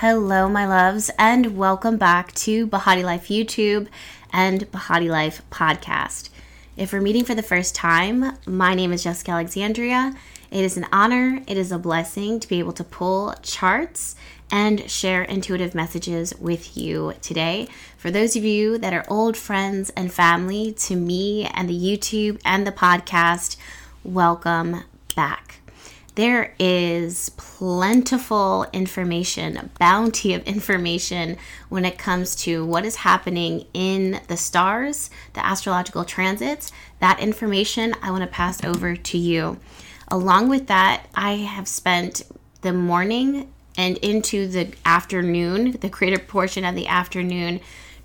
Hello, my loves, and welcome back to Behati Life YouTube and Behati Life podcast. If we're meeting for the first time, my name is Jessica Alexandria. It is an honor, it is a blessing to be able to pull charts and share intuitive messages with you today. For those of you that are old friends and family to me and the YouTube and the podcast, welcome back there is plentiful information, bounty of information when it comes to what is happening in the stars, the astrological transits. That information I want to pass over to you. Along with that, I have spent the morning and into the afternoon, the creative portion of the afternoon,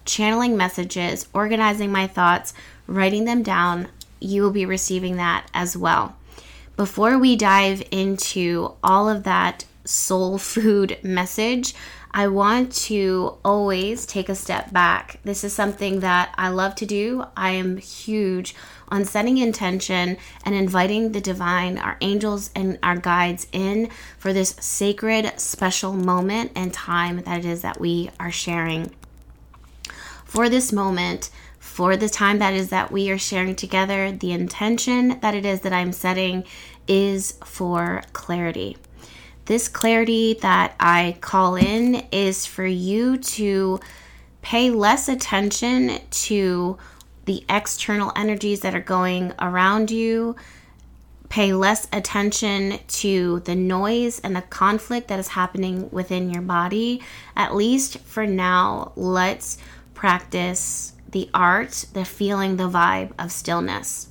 channeling messages, organizing my thoughts, writing them down. You will be receiving that as well before we dive into all of that soul food message, I want to always take a step back. This is something that I love to do. I am huge on setting intention and inviting the divine, our angels, and our guides in for this sacred, special moment and time that it is that we are sharing. For this moment, for the time that is that we are sharing together, the intention that it is that I'm setting is for clarity. This clarity that I call in is for you to pay less attention to the external energies that are going around you, pay less attention to the noise and the conflict that is happening within your body. At least for now, let's practice the art, the feeling, the vibe of stillness.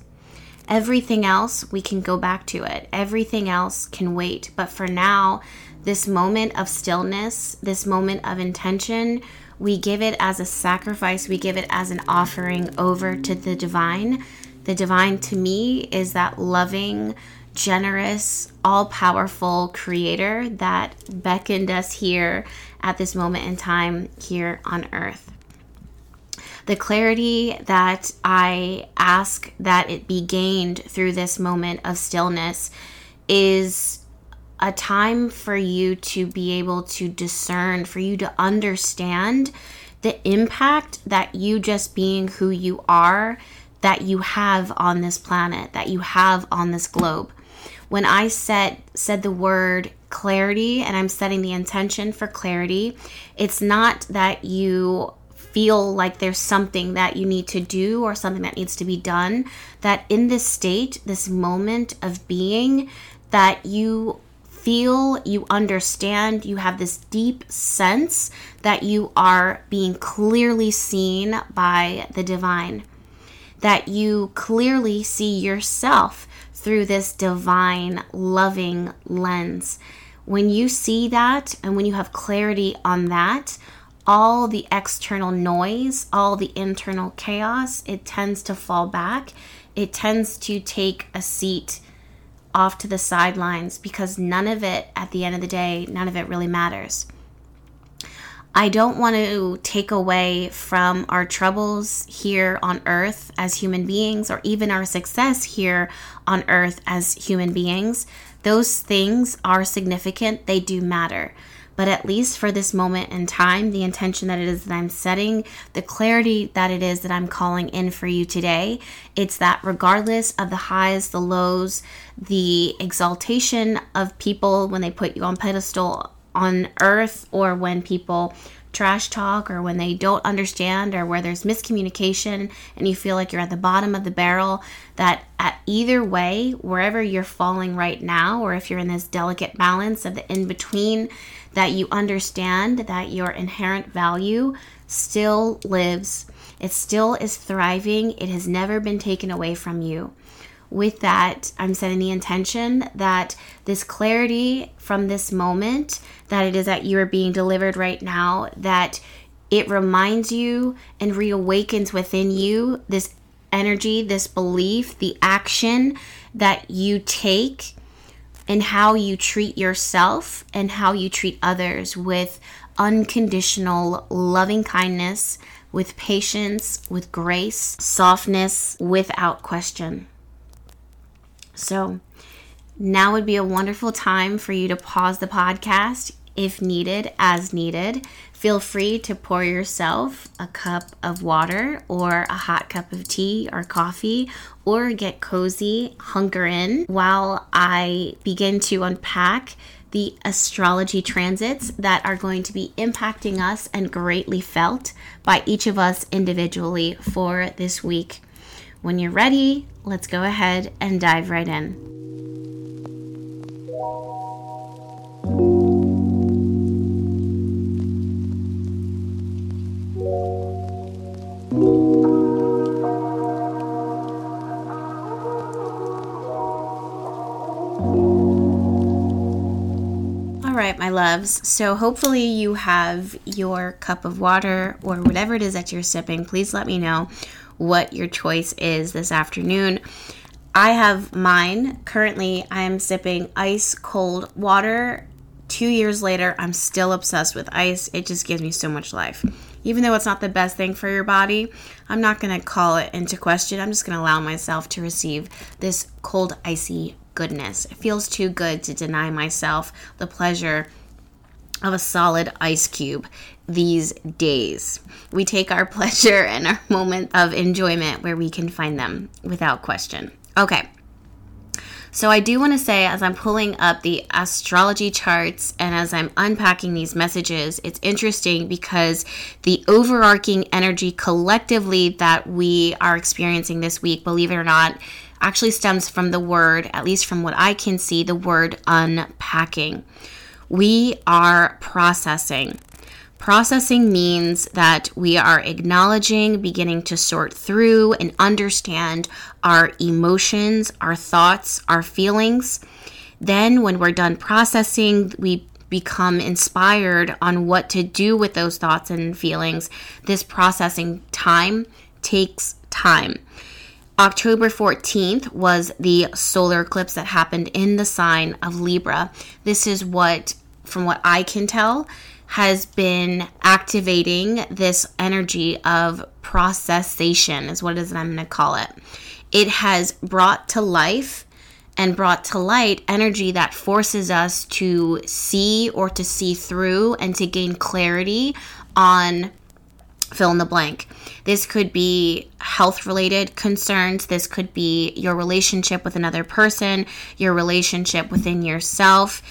Everything else, we can go back to it. Everything else can wait. But for now, this moment of stillness, this moment of intention, we give it as a sacrifice, we give it as an offering over to the divine. The divine to me is that loving, generous, all powerful creator that beckoned us here at this moment in time here on earth the clarity that I ask that it be gained through this moment of stillness is a time for you to be able to discern, for you to understand the impact that you just being who you are, that you have on this planet, that you have on this globe. When I said said the word clarity and I'm setting the intention for clarity, it's not that you feel like there's something that you need to do or something that needs to be done, that in this state, this moment of being, that you feel, you understand, you have this deep sense that you are being clearly seen by the divine, that you clearly see yourself through this divine, loving lens. When you see that and when you have clarity on that, all the external noise, all the internal chaos, it tends to fall back. It tends to take a seat off to the sidelines because none of it, at the end of the day, none of it really matters. I don't want to take away from our troubles here on earth as human beings or even our success here on earth as human beings. Those things are significant, they do matter but at least for this moment in time, the intention that it is that I'm setting, the clarity that it is that I'm calling in for you today, it's that regardless of the highs, the lows, the exaltation of people when they put you on pedestal on earth or when people trash talk or when they don't understand or where there's miscommunication and you feel like you're at the bottom of the barrel, that at either way, wherever you're falling right now, or if you're in this delicate balance of the in between, that you understand that your inherent value still lives. It still is thriving. It has never been taken away from you with that, I'm setting the intention that this clarity from this moment, that it is that you are being delivered right now, that it reminds you and reawakens within you this energy, this belief, the action that you take and how you treat yourself and how you treat others with unconditional loving kindness, with patience, with grace, softness, without question. So now would be a wonderful time for you to pause the podcast. if needed, as needed. Feel free to pour yourself a cup of water or a hot cup of tea or coffee or get cozy, hunker in while I begin to unpack the astrology transits that are going to be impacting us and greatly felt by each of us individually for this week. When you're ready, let's go ahead and dive right in. All right, my loves. So, hopefully, you have your cup of water or whatever it is that you're sipping. Please let me know what your choice is this afternoon. I have mine. Currently, I am sipping ice cold water. Two years later, I'm still obsessed with ice. It just gives me so much life. Even though it's not the best thing for your body, I'm not going to call it into question. I'm just going to allow myself to receive this cold, icy goodness. It feels too good to deny myself the pleasure of a solid ice cube these days. We take our pleasure and our moment of enjoyment where we can find them without question. Okay. So, I do want to say, as I'm pulling up the astrology charts and as I'm unpacking these messages, it's interesting because the overarching energy collectively that we are experiencing this week, believe it or not, actually stems from the word, at least from what I can see, the word unpacking. We are processing. Processing means that we are acknowledging, beginning to sort through and understand our emotions, our thoughts, our feelings. Then, when we're done processing, we become inspired on what to do with those thoughts and feelings. This processing time takes time. October 14th was the solar eclipse that happened in the sign of Libra. This is what, from what I can tell, has been activating this energy of processation, is what it is that I'm going to call it. It has brought to life and brought to light energy that forces us to see or to see through and to gain clarity on fill in the blank. This could be health related concerns. This could be your relationship with another person, your relationship within yourself.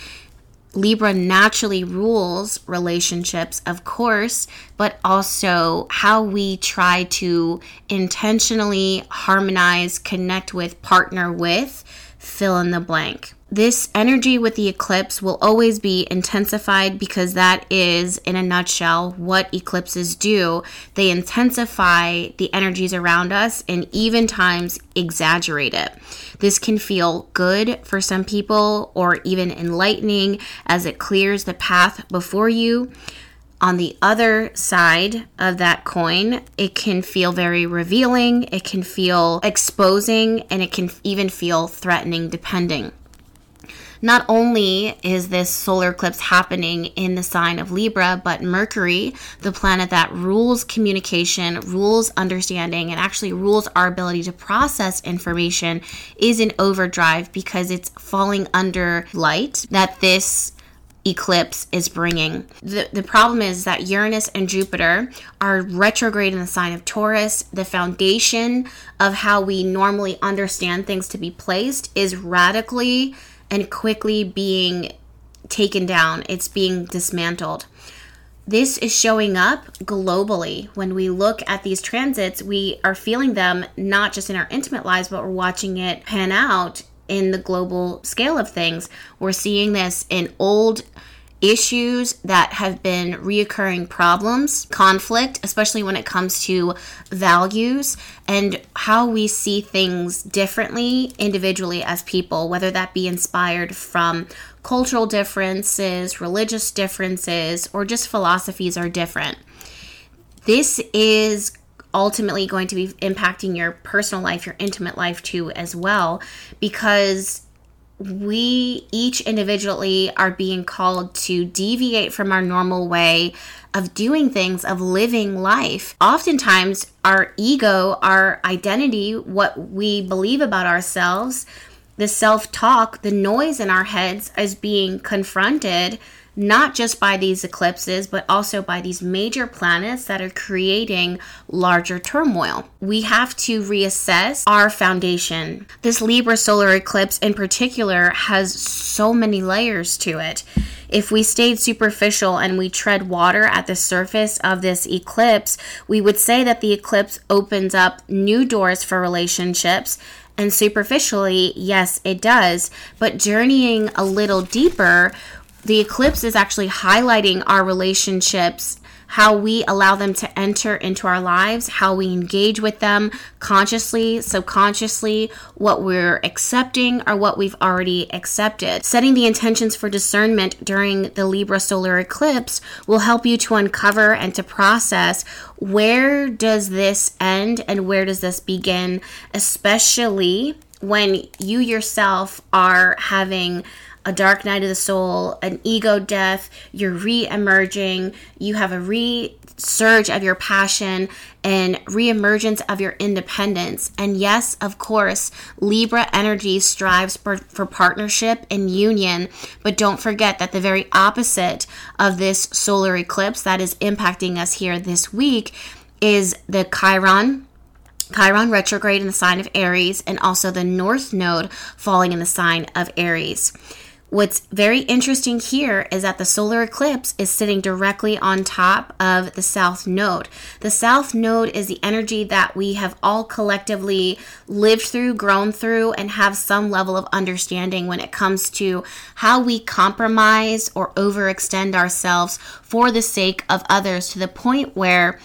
Libra naturally rules relationships, of course, but also how we try to intentionally harmonize, connect with, partner with, fill in the blank this energy with the eclipse will always be intensified because that is, in a nutshell, what eclipses do. They intensify the energies around us and even times exaggerate it. This can feel good for some people or even enlightening as it clears the path before you. On the other side of that coin, it can feel very revealing, it can feel exposing, and it can even feel threatening, depending. Not only is this solar eclipse happening in the sign of Libra, but Mercury, the planet that rules communication, rules understanding, and actually rules our ability to process information, is in overdrive because it's falling under light that this eclipse is bringing. The, the problem is that Uranus and Jupiter are retrograde in the sign of Taurus. The foundation of how we normally understand things to be placed is radically and quickly being taken down, it's being dismantled. This is showing up globally. When we look at these transits, we are feeling them not just in our intimate lives, but we're watching it pan out in the global scale of things. We're seeing this in old issues that have been reoccurring problems, conflict, especially when it comes to values and how we see things differently individually as people, whether that be inspired from cultural differences, religious differences, or just philosophies are different. This is ultimately going to be impacting your personal life, your intimate life too, as well, because we each individually are being called to deviate from our normal way of doing things, of living life. Oftentimes, our ego, our identity, what we believe about ourselves, the self talk, the noise in our heads is being confronted not just by these eclipses, but also by these major planets that are creating larger turmoil. We have to reassess our foundation. This Libra solar eclipse, in particular, has so many layers to it. If we stayed superficial and we tread water at the surface of this eclipse, we would say that the eclipse opens up new doors for relationships. And superficially, yes, it does. But journeying a little deeper, the eclipse is actually highlighting our relationships how we allow them to enter into our lives, how we engage with them consciously, subconsciously, what we're accepting or what we've already accepted. Setting the intentions for discernment during the Libra solar eclipse will help you to uncover and to process where does this end and where does this begin, especially when you yourself are having a dark night of the soul, an ego death, you're re emerging, you have a resurge of your passion and re-emergence of your independence. And yes, of course, Libra energy strives for, for partnership and union, but don't forget that the very opposite of this solar eclipse that is impacting us here this week is the Chiron Chiron retrograde in the sign of Aries, and also the North Node falling in the sign of Aries. What's very interesting here is that the solar eclipse is sitting directly on top of the south node. The south node is the energy that we have all collectively lived through, grown through, and have some level of understanding when it comes to how we compromise or overextend ourselves for the sake of others to the point where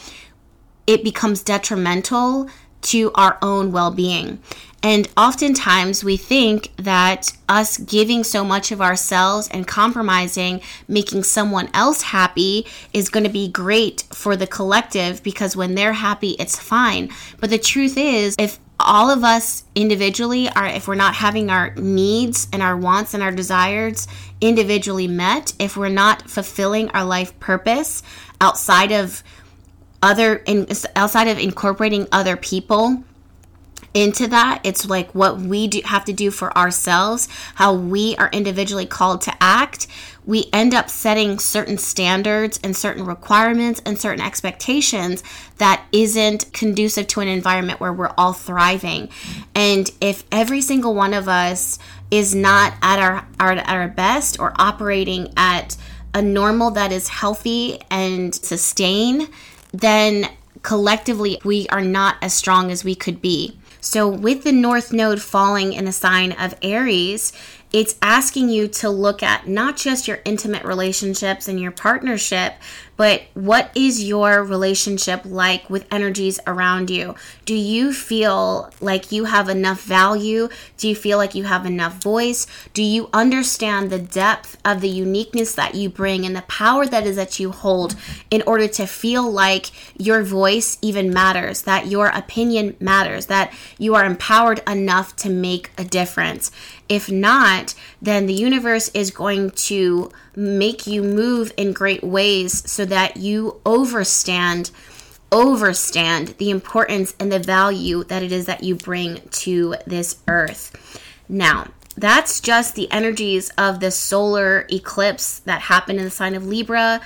it becomes detrimental to our own well being. And oftentimes we think that us giving so much of ourselves and compromising, making someone else happy, is going to be great for the collective because when they're happy, it's fine. But the truth is, if all of us individually are, if we're not having our needs and our wants and our desires individually met, if we're not fulfilling our life purpose outside of other, in, outside of incorporating other people, into that. It's like what we do have to do for ourselves, how we are individually called to act. We end up setting certain standards and certain requirements and certain expectations that isn't conducive to an environment where we're all thriving. And if every single one of us is not at our, our at our best or operating at a normal that is healthy and sustain, then collectively we are not as strong as we could be. So, with the North Node falling in the sign of Aries, it's asking you to look at not just your intimate relationships and your partnership, but what is your relationship like with energies around you? Do you feel like you have enough value? Do you feel like you have enough voice? Do you understand the depth of the uniqueness that you bring and the power that is that you hold in order to feel like your voice even matters, that your opinion matters, that you are empowered enough to make a difference? If not, then the universe is going to make you move in great ways so that you overstand overstand the importance and the value that it is that you bring to this earth. Now, that's just the energies of the solar eclipse that happened in the sign of Libra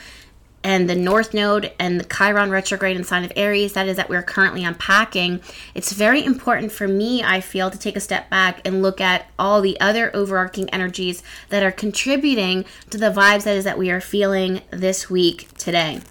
and the North Node and the Chiron retrograde in sign of Aries, that is that we're currently unpacking, it's very important for me, I feel, to take a step back and look at all the other overarching energies that are contributing to the vibes that is that we are feeling this week today.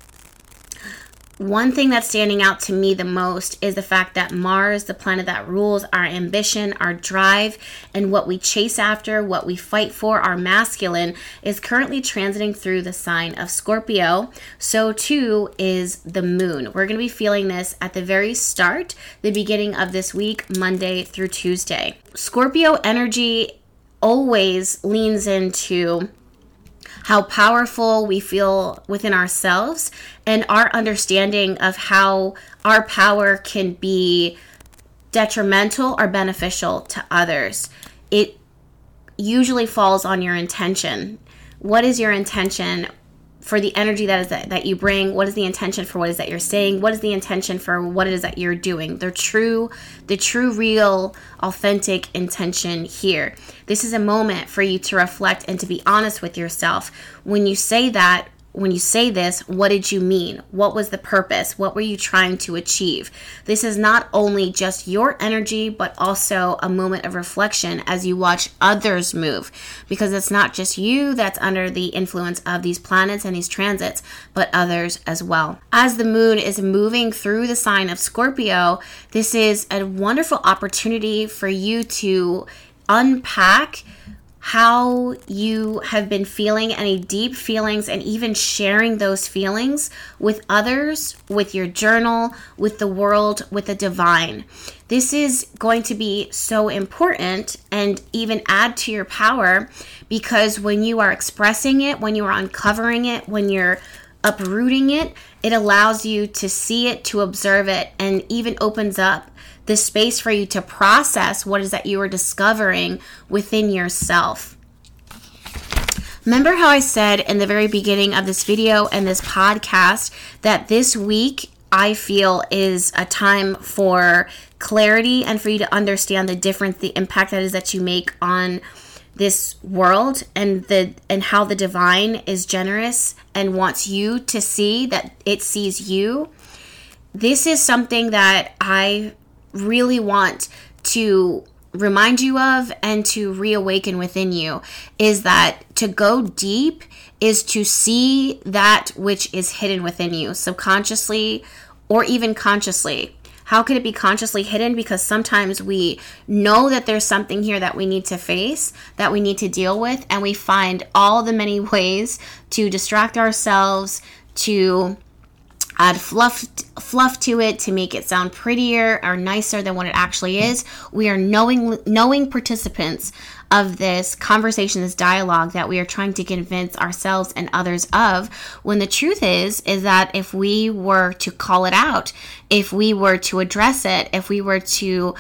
One thing that's standing out to me the most is the fact that Mars, the planet that rules our ambition, our drive, and what we chase after, what we fight for, our masculine, is currently transiting through the sign of Scorpio. So too is the moon. We're going to be feeling this at the very start, the beginning of this week, Monday through Tuesday. Scorpio energy always leans into how powerful we feel within ourselves and our understanding of how our power can be detrimental or beneficial to others. It usually falls on your intention. What is your intention for the energy that is that, that you bring what is the intention for what is that you're saying what is the intention for what it is that you're doing. The true the true real authentic intention here. This is a moment for you to reflect and to be honest with yourself. When you say that when you say this, what did you mean? What was the purpose? What were you trying to achieve? This is not only just your energy, but also a moment of reflection as you watch others move, because it's not just you that's under the influence of these planets and these transits, but others as well. As the moon is moving through the sign of Scorpio, this is a wonderful opportunity for you to unpack how you have been feeling any deep feelings and even sharing those feelings with others, with your journal, with the world, with the divine. This is going to be so important and even add to your power because when you are expressing it, when you are uncovering it, when you're uprooting it, it allows you to see it, to observe it, and even opens up the space for you to process what is that you are discovering within yourself. Remember how I said in the very beginning of this video and this podcast that this week I feel is a time for clarity and for you to understand the difference, the impact that is that you make on this world and the and how the divine is generous and wants you to see that it sees you. This is something that I really want to remind you of and to reawaken within you is that to go deep is to see that which is hidden within you subconsciously or even consciously. How could it be consciously hidden? Because sometimes we know that there's something here that we need to face, that we need to deal with, and we find all the many ways to distract ourselves, to add fluff fluff to it to make it sound prettier or nicer than what it actually is. We are knowing knowing participants of this conversation, this dialogue that we are trying to convince ourselves and others of. When the truth is, is that if we were to call it out, if we were to address it, if we were to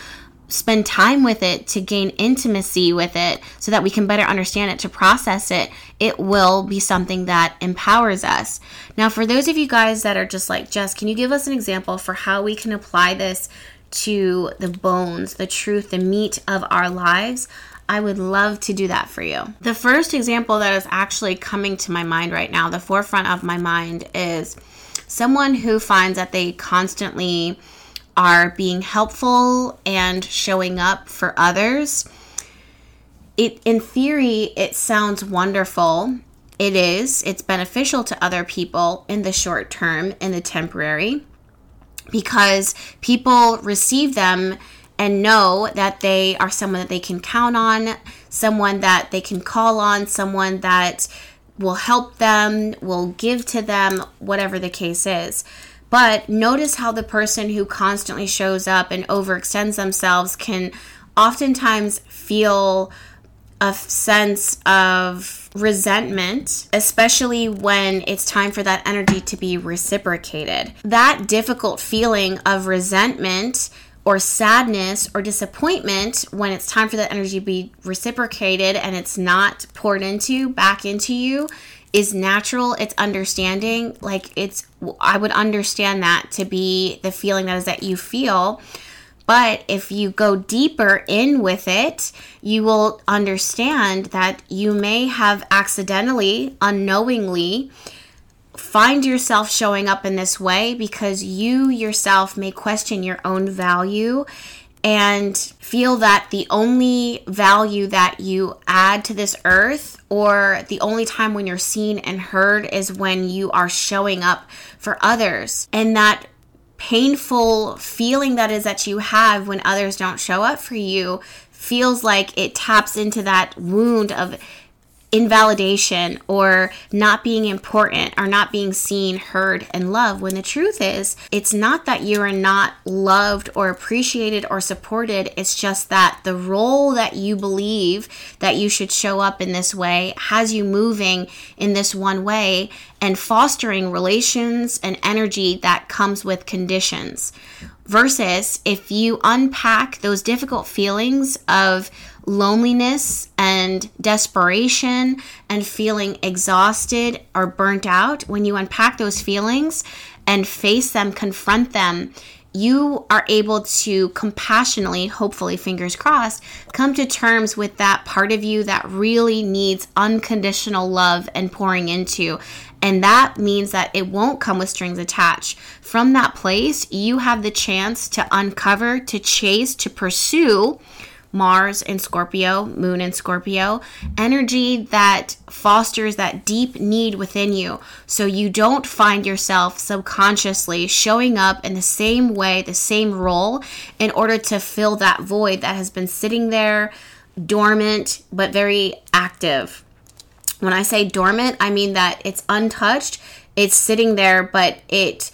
spend time with it to gain intimacy with it so that we can better understand it to process it it will be something that empowers us now for those of you guys that are just like jess can you give us an example for how we can apply this to the bones the truth the meat of our lives I would love to do that for you. The first example that is actually coming to my mind right now, the forefront of my mind, is someone who finds that they constantly are being helpful and showing up for others. It in theory it sounds wonderful. It is. It's beneficial to other people in the short term, in the temporary because people receive them and know that they are someone that they can count on, someone that they can call on, someone that will help them, will give to them, whatever the case is. But notice how the person who constantly shows up and overextends themselves can oftentimes feel a sense of resentment, especially when it's time for that energy to be reciprocated. That difficult feeling of resentment or sadness or disappointment when it's time for that energy to be reciprocated and it's not poured into back into you is natural. It's understanding. Like it's i would understand that to be the feeling that is that you feel but if you go deeper in with it, you will understand that you may have accidentally, unknowingly, find yourself showing up in this way because you yourself may question your own value and feel that the only value that you add to this earth or the only time when you're seen and heard is when you are showing up for others. And that painful feeling that is that you have when others don't show up for you feels like it taps into that wound of invalidation or not being important or not being seen, heard, and loved. When the truth is, it's not that you are not loved or appreciated or supported. It's just that the role that you believe that you should show up in this way has you moving in this one way and fostering relations and energy that comes with conditions Versus if you unpack those difficult feelings of loneliness and desperation and feeling exhausted or burnt out, when you unpack those feelings and face them, confront them, you are able to compassionately, hopefully, fingers crossed, come to terms with that part of you that really needs unconditional love and pouring into. And that means that it won't come with strings attached. From that place, you have the chance to uncover, to chase, to pursue Mars and Scorpio, Moon and Scorpio, energy that fosters that deep need within you. So you don't find yourself subconsciously showing up in the same way, the same role, in order to fill that void that has been sitting there dormant but very active. When I say dormant, I mean that it's untouched, it's sitting there, but it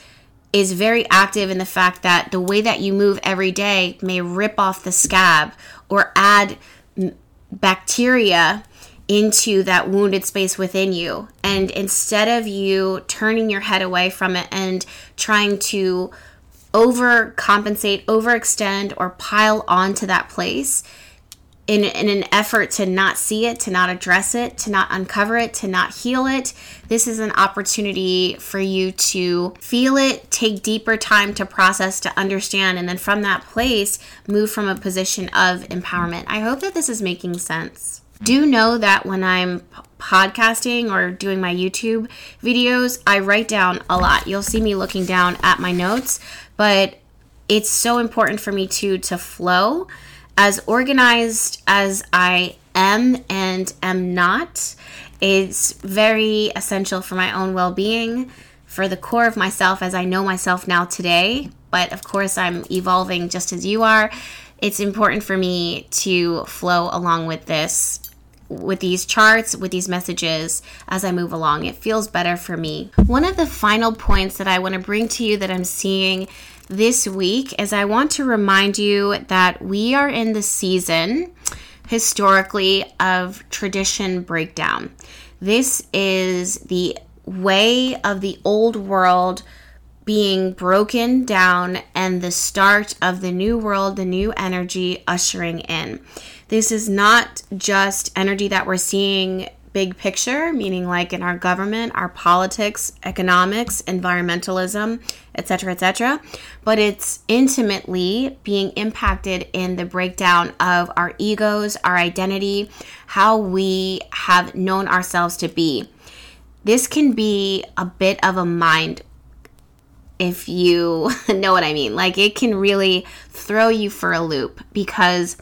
is very active in the fact that the way that you move every day may rip off the scab or add bacteria into that wounded space within you. And instead of you turning your head away from it and trying to overcompensate, overextend, or pile onto that place, in, in an effort to not see it, to not address it, to not uncover it, to not heal it, this is an opportunity for you to feel it, take deeper time to process, to understand, and then from that place, move from a position of empowerment. I hope that this is making sense. Do know that when I'm podcasting or doing my YouTube videos, I write down a lot. You'll see me looking down at my notes, but it's so important for me to to flow as organized as I am and am not, it's very essential for my own well being, for the core of myself as I know myself now today. But of course, I'm evolving just as you are. It's important for me to flow along with this, with these charts, with these messages as I move along. It feels better for me. One of the final points that I want to bring to you that I'm seeing this week is I want to remind you that we are in the season historically of tradition breakdown. This is the way of the old world being broken down and the start of the new world, the new energy ushering in. This is not just energy that we're seeing big picture, meaning like in our government, our politics, economics, environmentalism, etc., etc., but it's intimately being impacted in the breakdown of our egos, our identity, how we have known ourselves to be. This can be a bit of a mind if you know what I mean. Like it can really throw you for a loop because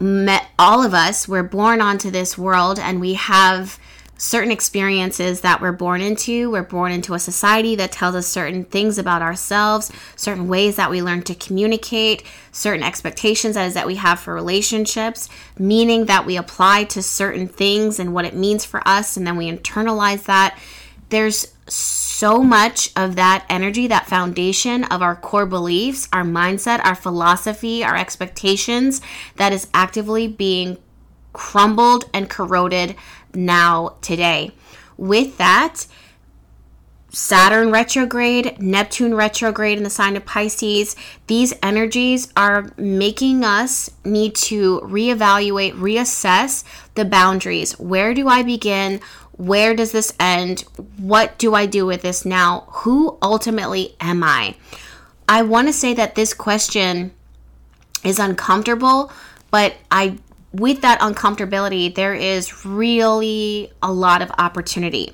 met all of us we're born onto this world and we have certain experiences that we're born into. We're born into a society that tells us certain things about ourselves certain ways that we learn to communicate certain expectations that is that we have for relationships meaning that we apply to certain things and what it means for us and then we internalize that. There's so much of that energy, that foundation of our core beliefs, our mindset, our philosophy, our expectations that is actively being crumbled and corroded now today. With that, Saturn retrograde, Neptune retrograde in the sign of Pisces, these energies are making us need to reevaluate, reassess the boundaries. Where do I begin? Where does this end? What do I do with this now? Who ultimately am I? I want to say that this question is uncomfortable, but I with that uncomfortability, there is really a lot of opportunity.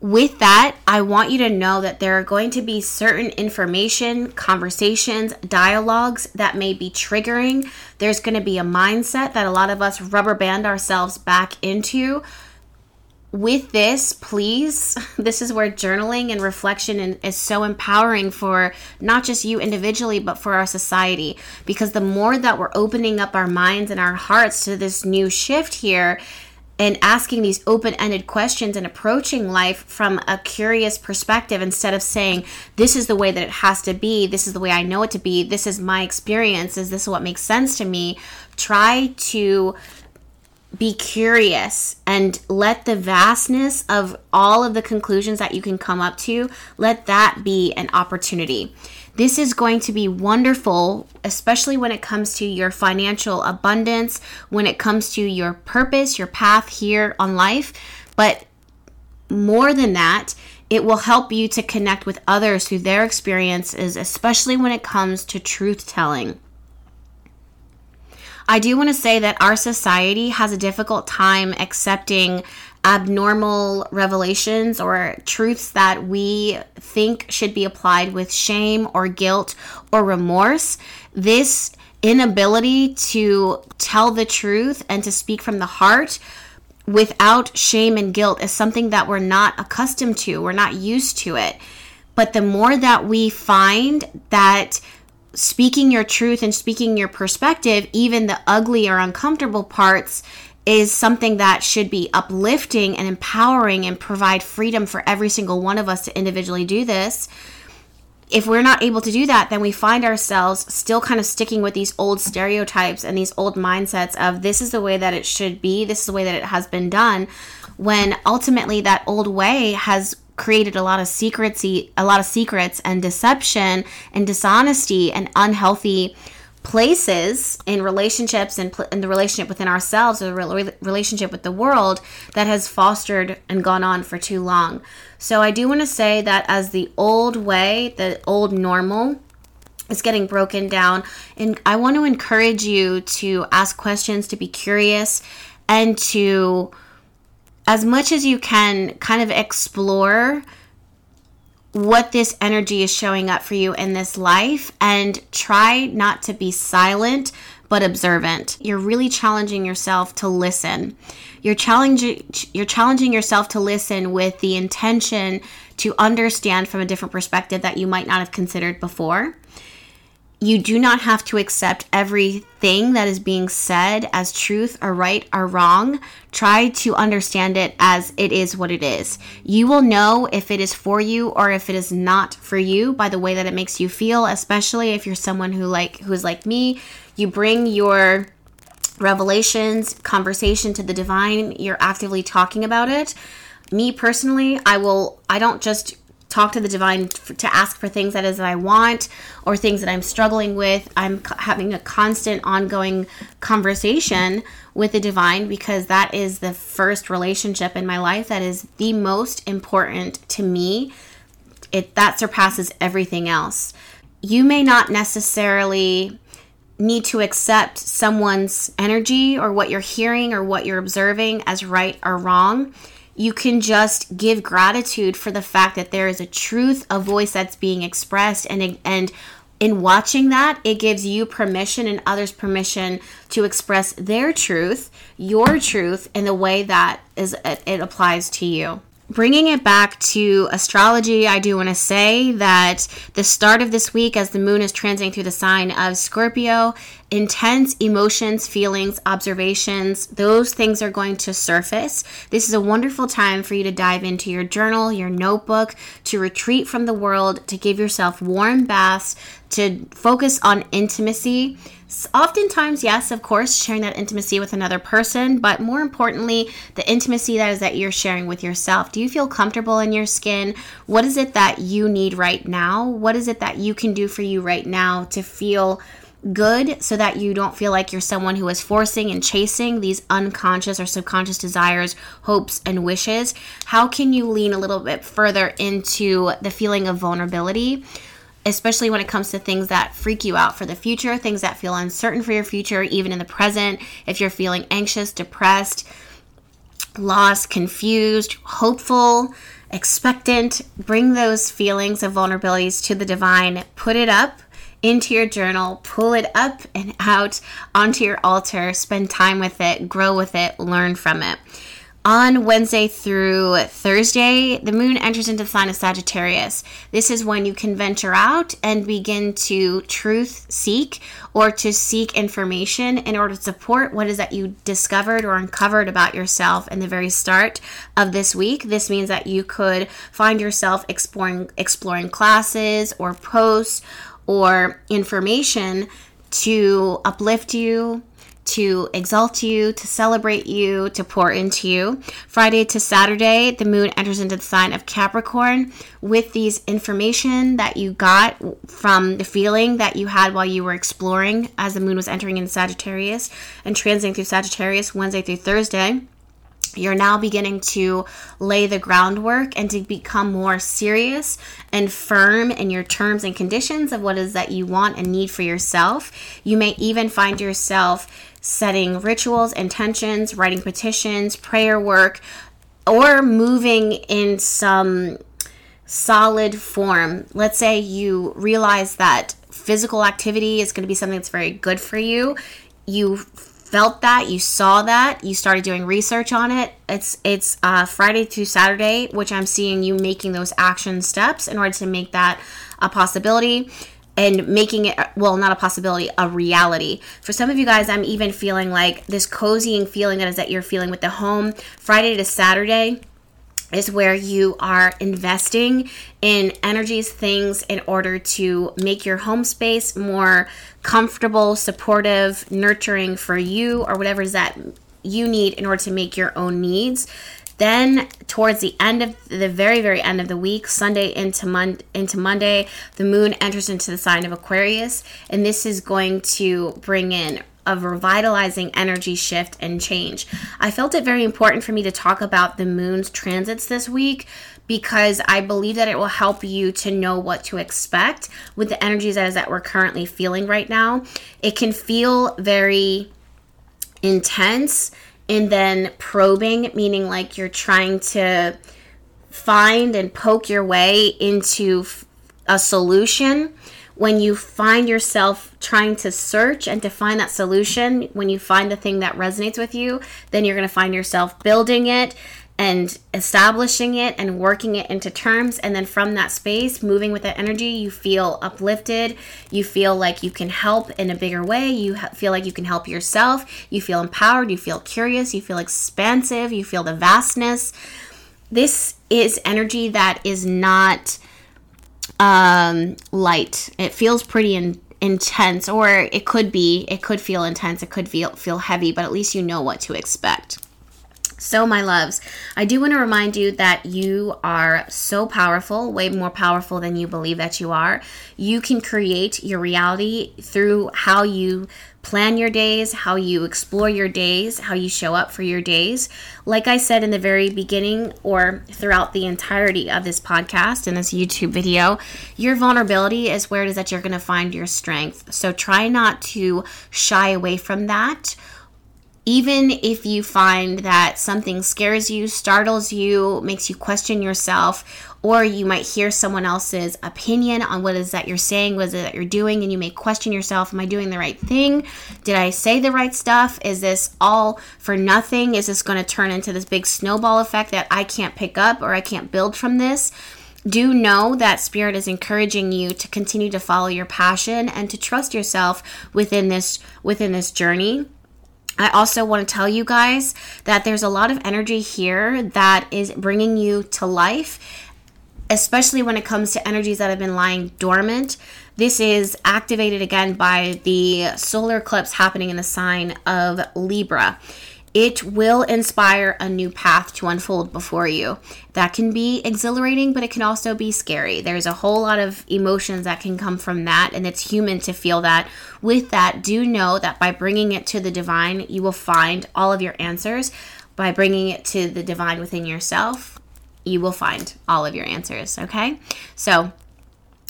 With that, I want you to know that there are going to be certain information, conversations, dialogues that may be triggering. There's going to be a mindset that a lot of us rubber band ourselves back into with this, please, this is where journaling and reflection is so empowering for not just you individually, but for our society. Because the more that we're opening up our minds and our hearts to this new shift here, and asking these open ended questions and approaching life from a curious perspective instead of saying, This is the way that it has to be. This is the way I know it to be. This is my experience. Is this what makes sense to me? Try to be curious and let the vastness of all of the conclusions that you can come up to let that be an opportunity. This is going to be wonderful especially when it comes to your financial abundance when it comes to your purpose your path here on life. But more than that it will help you to connect with others through their experiences especially when it comes to truth telling I do want to say that our society has a difficult time accepting abnormal revelations or truths that we think should be applied with shame or guilt or remorse. This inability to tell the truth and to speak from the heart without shame and guilt is something that we're not accustomed to. We're not used to it. But the more that we find that speaking your truth and speaking your perspective, even the ugly or uncomfortable parts, is something that should be uplifting and empowering and provide freedom for every single one of us to individually do this. If we're not able to do that, then we find ourselves still kind of sticking with these old stereotypes and these old mindsets of this is the way that it should be, this is the way that it has been done, when ultimately that old way has created a lot of secrecy, a lot of secrets and deception and dishonesty and unhealthy places in relationships and in the relationship within ourselves or the relationship with the world that has fostered and gone on for too long. So I do want to say that as the old way, the old normal is getting broken down and I want to encourage you to ask questions, to be curious and to as much as you can kind of explore what this energy is showing up for you in this life and try not to be silent but observant. You're really challenging yourself to listen. You're challenging you're challenging yourself to listen with the intention to understand from a different perspective that you might not have considered before you do not have to accept everything that is being said as truth or right or wrong. Try to understand it as it is what it is. You will know if it is for you or if it is not for you by the way that it makes you feel, especially if you're someone who like who is like me. You bring your revelations, conversation to the divine, you're actively talking about it. Me personally, I will I don't just talk to the divine to ask for things that is that I want or things that I'm struggling with. I'm having a constant ongoing conversation with the divine because that is the first relationship in my life that is the most important to me. It that surpasses everything else. You may not necessarily need to accept someone's energy or what you're hearing or what you're observing as right or wrong you can just give gratitude for the fact that there is a truth, a voice that's being expressed, and and in watching that, it gives you permission and others permission to express their truth, your truth, in the way that is it applies to you. Bringing it back to astrology, I do want to say that the start of this week, as the moon is transiting through the sign of Scorpio, intense emotions, feelings, observations, those things are going to surface. This is a wonderful time for you to dive into your journal, your notebook, to retreat from the world, to give yourself warm baths, to focus on intimacy Oftentimes, yes, of course, sharing that intimacy with another person, but more importantly, the intimacy that is that you're sharing with yourself. Do you feel comfortable in your skin? What is it that you need right now? What is it that you can do for you right now to feel good so that you don't feel like you're someone who is forcing and chasing these unconscious or subconscious desires, hopes, and wishes? How can you lean a little bit further into the feeling of vulnerability? especially when it comes to things that freak you out for the future, things that feel uncertain for your future, even in the present. If you're feeling anxious, depressed, lost, confused, hopeful, expectant, bring those feelings of vulnerabilities to the divine, put it up into your journal, pull it up and out onto your altar, spend time with it, grow with it, learn from it on Wednesday through Thursday, the moon enters into the sign of Sagittarius. This is when you can venture out and begin to truth seek or to seek information in order to support what is that you discovered or uncovered about yourself in the very start of this week. This means that you could find yourself exploring exploring classes or posts or information to uplift you, to exalt you, to celebrate you, to pour into you. Friday to Saturday, the moon enters into the sign of Capricorn with these information that you got from the feeling that you had while you were exploring as the moon was entering in Sagittarius and transiting through Sagittarius Wednesday through Thursday you're now beginning to lay the groundwork and to become more serious and firm in your terms and conditions of what is that you want and need for yourself. You may even find yourself setting rituals, intentions, writing petitions, prayer work, or moving in some solid form. Let's say you realize that physical activity is going to be something that's very good for you. You felt that, you saw that, you started doing research on it. It's it's uh, Friday to Saturday, which I'm seeing you making those action steps in order to make that a possibility and making it well not a possibility a reality for some of you guys i'm even feeling like this cozying feeling that is that you're feeling with the home friday to saturday is where you are investing in energies, things in order to make your home space more comfortable, supportive, nurturing for you, or whatever is that you need in order to make your own needs. Then, towards the end of the very, very end of the week, Sunday into Mon- into Monday, the moon enters into the sign of Aquarius, and this is going to bring in of revitalizing energy shift and change. I felt it very important for me to talk about the moon's transits this week because I believe that it will help you to know what to expect with the energies that we're currently feeling right now. It can feel very intense and then probing, meaning like you're trying to find and poke your way into a solution when you find yourself trying to search and to find that solution, when you find the thing that resonates with you, then you're going to find yourself building it and establishing it and working it into terms. And then from that space, moving with that energy, you feel uplifted. You feel like you can help in a bigger way. You feel like you can help yourself. You feel empowered. You feel curious. You feel expansive. You feel the vastness. This is energy that is not um, light. It feels pretty in, intense, or it could be. It could feel intense. It could feel feel heavy, but at least you know what to expect. So, my loves, I do want to remind you that you are so powerful, way more powerful than you believe that you are. You can create your reality through how you plan your days, how you explore your days, how you show up for your days. Like I said in the very beginning or throughout the entirety of this podcast and this YouTube video, your vulnerability is where it is that you're going to find your strength. So, try not to shy away from that even if you find that something scares you, startles you, makes you question yourself, or you might hear someone else's opinion on what is that you're saying, what is it that you're doing, and you may question yourself, am I doing the right thing? Did I say the right stuff? Is this all for nothing? Is this going to turn into this big snowball effect that I can't pick up or I can't build from this? do know that spirit is encouraging you to continue to follow your passion and to trust yourself within this within this journey I also want to tell you guys that there's a lot of energy here that is bringing you to life, especially when it comes to energies that have been lying dormant. This is activated again by the solar eclipse happening in the sign of Libra it will inspire a new path to unfold before you. That can be exhilarating, but it can also be scary. There's a whole lot of emotions that can come from that, and it's human to feel that. With that, do know that by bringing it to the divine, you will find all of your answers. By bringing it to the divine within yourself, you will find all of your answers, okay? So,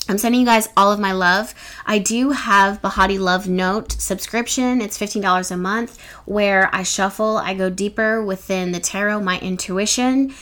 I'm sending you guys all of my love. I do have Behati Love Note subscription. It's $15 a month where I shuffle, I go deeper within the tarot, my intuition.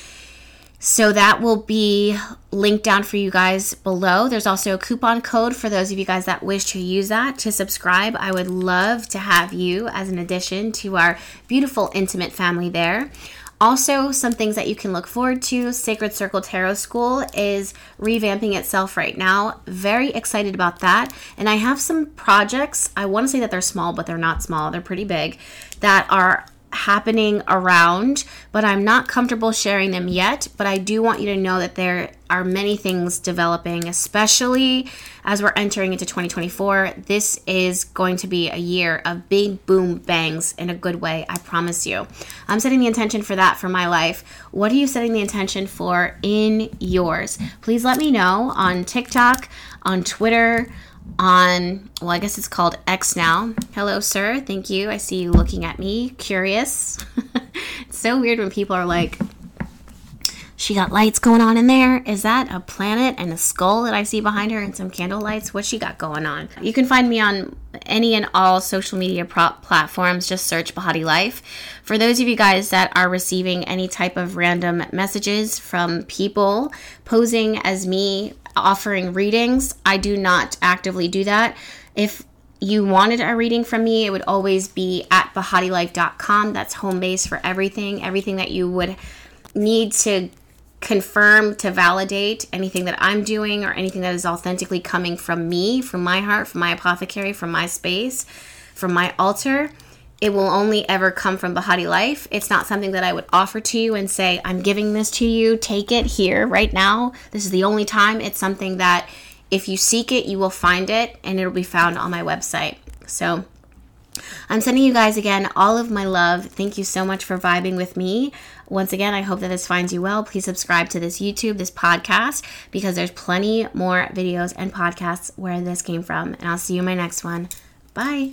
So that will be linked down for you guys below. There's also a coupon code for those of you guys that wish to use that to subscribe. I would love to have you as an addition to our beautiful intimate family there. Also, some things that you can look forward to Sacred Circle Tarot School is revamping itself right now. Very excited about that. And I have some projects. I want to say that they're small, but they're not small, they're pretty big, that are happening around, but I'm not comfortable sharing them yet. But I do want you to know that there are many things developing, especially as we're entering into 2024. This is going to be a year of big boom bangs in a good way, I promise you. I'm setting the intention for that for my life. What are you setting the intention for in yours? Please let me know on TikTok, on Twitter, on, well, I guess it's called X now. Hello, sir. Thank you. I see you looking at me, curious. it's so weird when people are like, she got lights going on in there. Is that a planet and a skull that I see behind her and some candle lights? What she got going on? You can find me on any and all social media prop platforms. Just search Behati Life. For those of you guys that are receiving any type of random messages from people posing as me offering readings, I do not actively do that. If you wanted a reading from me, it would always be at BehatiLife.com. That's home base for everything. Everything that you would need to confirm to validate anything that I'm doing or anything that is authentically coming from me, from my heart, from my apothecary, from my space, from my altar. It will only ever come from Behati Life. It's not something that I would offer to you and say, I'm giving this to you, take it here right now. This is the only time. It's something that if you seek it, you will find it and it'll be found on my website. So, I'm sending you guys again all of my love. Thank you so much for vibing with me. Once again, I hope that this finds you well. Please subscribe to this YouTube, this podcast, because there's plenty more videos and podcasts where this came from. And I'll see you in my next one. Bye.